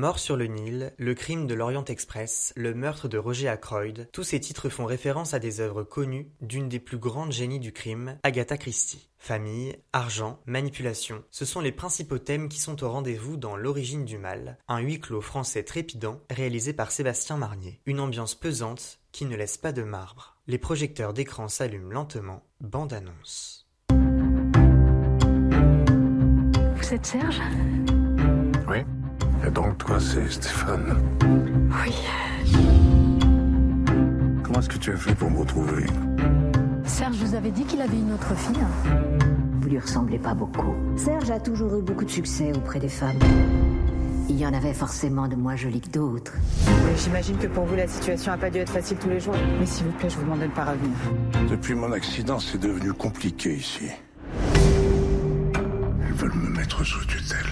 Mort sur le Nil, Le crime de l'Orient Express, Le meurtre de Roger Ackroyd, tous ces titres font référence à des œuvres connues d'une des plus grandes génies du crime, Agatha Christie. Famille, argent, manipulation, ce sont les principaux thèmes qui sont au rendez-vous dans L'origine du mal, un huis clos français trépidant réalisé par Sébastien Marnier. Une ambiance pesante qui ne laisse pas de marbre. Les projecteurs d'écran s'allument lentement, bande annonce. Vous êtes Serge? Oui. Et donc toi, c'est Stéphane. Oui. Comment est-ce que tu as fait pour me retrouver? Serge vous avez dit qu'il avait une autre fille Vous lui ressemblez pas beaucoup. Serge a toujours eu beaucoup de succès auprès des femmes. Il y en avait forcément de moins jolies que d'autres. J'imagine que pour vous, la situation n'a pas dû être facile tous les jours. Mais s'il vous plaît, je vous demande de ne pas revenir. Depuis mon accident, c'est devenu compliqué ici. Ils veulent me mettre sous tutelle.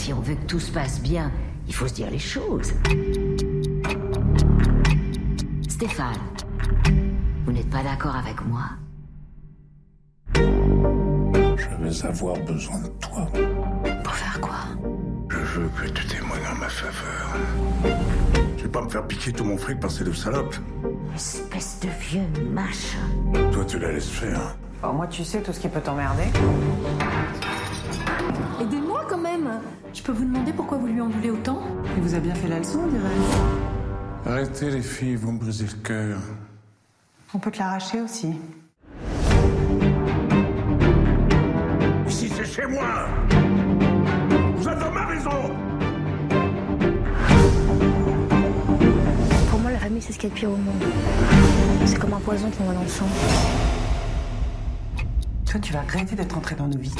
Si on veut que tout se passe bien, il faut se dire les choses. Stéphane, vous n'êtes pas d'accord avec moi? Je vais avoir besoin de toi. Pour faire quoi? Je veux que tu témoignes en ma faveur. Je vais pas me faire piquer tout mon fric par ces deux salopes? Espèce de vieux machin. Toi, tu la laisses faire. Moi, tu sais tout ce qui peut t'emmerder. Aidez-moi même Je peux vous demander pourquoi vous lui en voulez autant Il vous a bien fait la leçon, on dirait. Arrêtez les filles, vous me brisez le cœur. On peut te l'arracher aussi. Ici, c'est chez moi Vous êtes dans ma maison Pour moi, la famille, c'est ce qu'il y a de pire au monde. C'est comme un poison qu'on voit dans le sang. Toi, tu vas regretter d'être entré dans nos vies.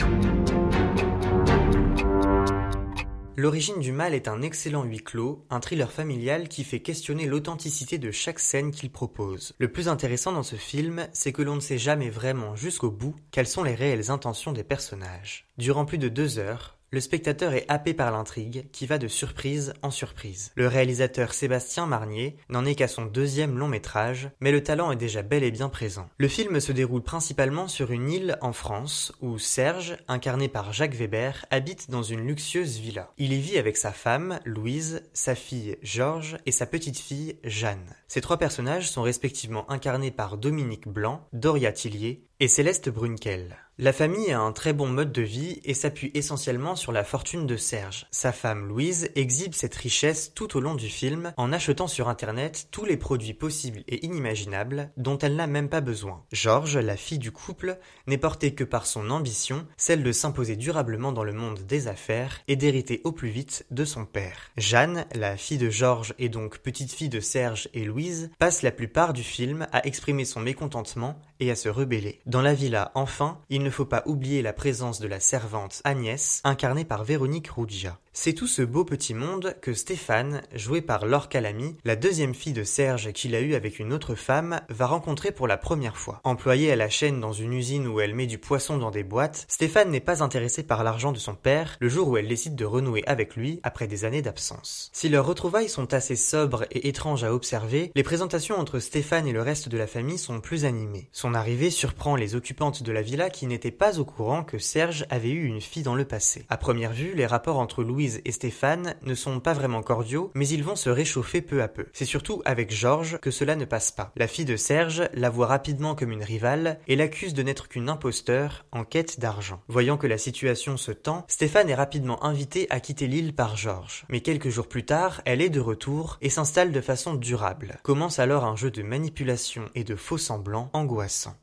L'origine du mal est un excellent huis clos, un thriller familial qui fait questionner l'authenticité de chaque scène qu'il propose. Le plus intéressant dans ce film, c'est que l'on ne sait jamais vraiment jusqu'au bout quelles sont les réelles intentions des personnages. Durant plus de deux heures, le spectateur est happé par l'intrigue qui va de surprise en surprise. Le réalisateur Sébastien Marnier n'en est qu'à son deuxième long métrage, mais le talent est déjà bel et bien présent. Le film se déroule principalement sur une île en France où Serge, incarné par Jacques Weber, habite dans une luxueuse villa. Il y vit avec sa femme, Louise, sa fille Georges et sa petite fille Jeanne. Ces trois personnages sont respectivement incarnés par Dominique Blanc, Doria Tillier et Céleste Brunkel. La famille a un très bon mode de vie et s'appuie essentiellement sur la fortune de Serge. Sa femme Louise exhibe cette richesse tout au long du film en achetant sur internet tous les produits possibles et inimaginables dont elle n'a même pas besoin. Georges, la fille du couple, n'est portée que par son ambition, celle de s'imposer durablement dans le monde des affaires et d'hériter au plus vite de son père. Jeanne, la fille de Georges et donc petite fille de Serge et Louise, passe la plupart du film à exprimer son mécontentement et à se rebeller. Dans la villa, enfin, il ne faut pas oublier la présence de la servante Agnès, incarnée par Véronique Ruggia. C'est tout ce beau petit monde que Stéphane, joué par Laure Calamy, la deuxième fille de Serge qu'il a eue avec une autre femme, va rencontrer pour la première fois. Employée à la chaîne dans une usine où elle met du poisson dans des boîtes, Stéphane n'est pas intéressé par l'argent de son père le jour où elle décide de renouer avec lui après des années d'absence. Si leurs retrouvailles sont assez sobres et étranges à observer, les présentations entre Stéphane et le reste de la famille sont plus animées. Son arrivée surprend les occupantes de la villa qui n'étaient pas au courant que Serge avait eu une fille dans le passé. À première vue, les rapports entre Louise et Stéphane ne sont pas vraiment cordiaux, mais ils vont se réchauffer peu à peu. C'est surtout avec Georges que cela ne passe pas. La fille de Serge la voit rapidement comme une rivale et l'accuse de n'être qu'une imposteur en quête d'argent. Voyant que la situation se tend, Stéphane est rapidement invité à quitter l'île par Georges. Mais quelques jours plus tard, elle est de retour et s'installe de façon durable. Commence alors un jeu de manipulation et de faux semblants angoissant.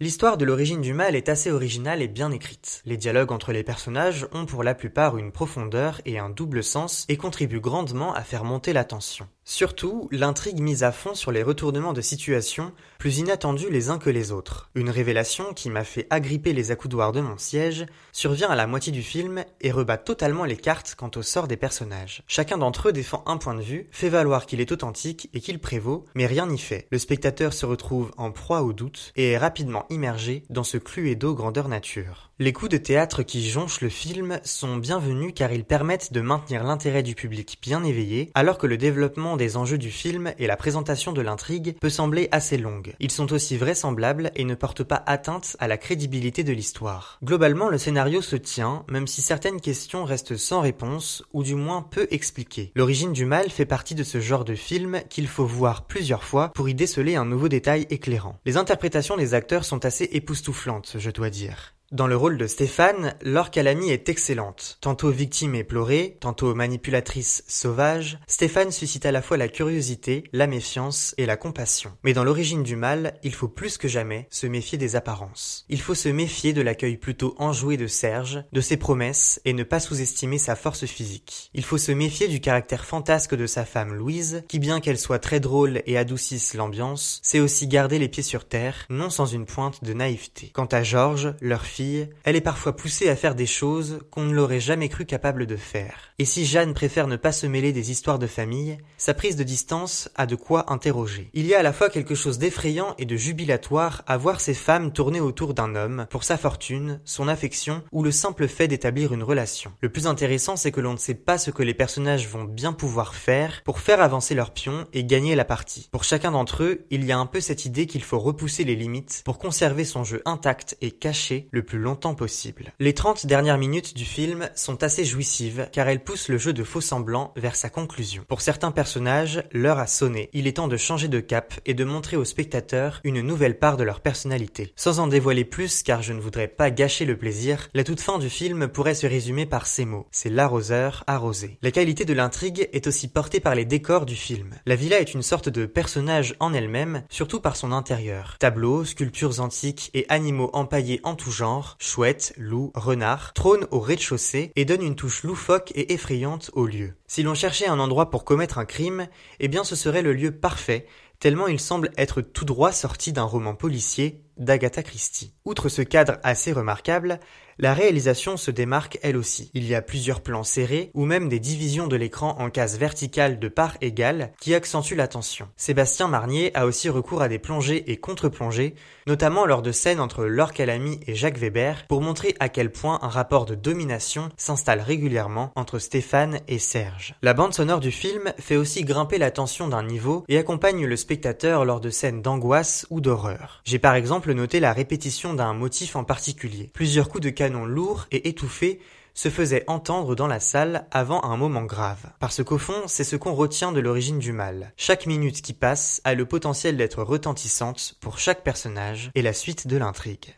L'histoire de l'origine du mal est assez originale et bien écrite. Les dialogues entre les personnages ont pour la plupart une profondeur et un double sens et contribuent grandement à faire monter la tension. Surtout, l'intrigue mise à fond sur les retournements de situation, plus inattendus les uns que les autres. Une révélation qui m'a fait agripper les accoudoirs de mon siège survient à la moitié du film et rebat totalement les cartes quant au sort des personnages. Chacun d'entre eux défend un point de vue, fait valoir qu'il est authentique et qu'il prévaut, mais rien n'y fait. Le spectateur se retrouve en proie au doute et est rapidement immergé dans ce cluedo grandeur nature. Les coups de théâtre qui jonchent le film sont bienvenus car ils permettent de maintenir l'intérêt du public bien éveillé alors que le développement des enjeux du film et la présentation de l'intrigue peut sembler assez longue. Ils sont aussi vraisemblables et ne portent pas atteinte à la crédibilité de l'histoire. Globalement, le scénario se tient, même si certaines questions restent sans réponse, ou du moins peu expliquées. L'origine du mal fait partie de ce genre de film qu'il faut voir plusieurs fois pour y déceler un nouveau détail éclairant. Les interprétations des acteurs sont assez époustouflantes, je dois dire. Dans le rôle de Stéphane, Laure Calamy est excellente. Tantôt victime et pleurée, tantôt manipulatrice sauvage, Stéphane suscite à la fois la curiosité, la méfiance et la compassion. Mais dans l'origine du mal, il faut plus que jamais se méfier des apparences. Il faut se méfier de l'accueil plutôt enjoué de Serge, de ses promesses et ne pas sous-estimer sa force physique. Il faut se méfier du caractère fantasque de sa femme Louise, qui bien qu'elle soit très drôle et adoucisse l'ambiance, sait aussi garder les pieds sur terre, non sans une pointe de naïveté. Quant à Georges, leur fille, elle est parfois poussée à faire des choses qu'on ne l'aurait jamais cru capable de faire. Et si Jeanne préfère ne pas se mêler des histoires de famille, sa prise de distance a de quoi interroger. Il y a à la fois quelque chose d'effrayant et de jubilatoire à voir ces femmes tourner autour d'un homme pour sa fortune, son affection ou le simple fait d'établir une relation. Le plus intéressant, c'est que l'on ne sait pas ce que les personnages vont bien pouvoir faire pour faire avancer leurs pions et gagner la partie. Pour chacun d'entre eux, il y a un peu cette idée qu'il faut repousser les limites pour conserver son jeu intact et caché le plus longtemps possible. Les 30 dernières minutes du film sont assez jouissives car elles poussent le jeu de faux semblants vers sa conclusion. Pour certains personnages, l'heure a sonné. Il est temps de changer de cap et de montrer aux spectateurs une nouvelle part de leur personnalité. Sans en dévoiler plus car je ne voudrais pas gâcher le plaisir, la toute fin du film pourrait se résumer par ces mots. C'est l'arroseur arrosé. La qualité de l'intrigue est aussi portée par les décors du film. La villa est une sorte de personnage en elle-même, surtout par son intérieur. Tableaux, sculptures antiques et animaux empaillés en tout genre chouette, loup, renard, trône au rez-de-chaussée et donne une touche loufoque et effrayante au lieu. Si l'on cherchait un endroit pour commettre un crime, eh bien ce serait le lieu parfait, tellement il semble être tout droit sorti d'un roman policier d'Agatha Christie. Outre ce cadre assez remarquable, la réalisation se démarque elle aussi. Il y a plusieurs plans serrés ou même des divisions de l'écran en cases verticales de part égale qui accentuent l'attention. Sébastien Marnier a aussi recours à des plongées et contre-plongées, notamment lors de scènes entre Laure Calamy et Jacques Weber pour montrer à quel point un rapport de domination s'installe régulièrement entre Stéphane et Serge. La bande sonore du film fait aussi grimper la tension d'un niveau et accompagne le spectateur lors de scènes d'angoisse ou d'horreur. J'ai par exemple noté la répétition d'un motif en particulier. Plusieurs coups de canon lourds et étouffés se faisaient entendre dans la salle avant un moment grave. Parce qu'au fond, c'est ce qu'on retient de l'origine du mal. Chaque minute qui passe a le potentiel d'être retentissante pour chaque personnage et la suite de l'intrigue.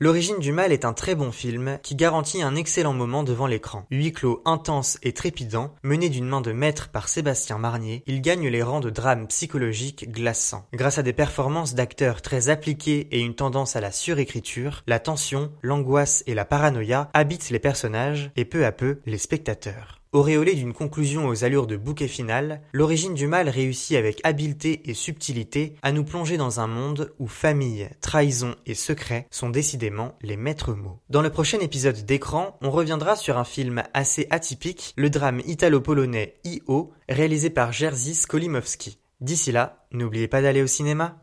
L'origine du mal est un très bon film qui garantit un excellent moment devant l'écran. Huis clos intense et trépidant, mené d'une main de maître par Sébastien Marnier, il gagne les rangs de drame psychologique glaçant. Grâce à des performances d'acteurs très appliquées et une tendance à la surécriture, la tension, l'angoisse et la paranoïa habitent les personnages et peu à peu les spectateurs. Auréolé d'une conclusion aux allures de bouquet final, l'origine du mal réussit avec habileté et subtilité à nous plonger dans un monde où famille, trahison et secret sont décidément les maîtres mots. Dans le prochain épisode d'écran, on reviendra sur un film assez atypique, le drame italo-polonais I.O., réalisé par Jerzy Skolimowski. D'ici là, n'oubliez pas d'aller au cinéma.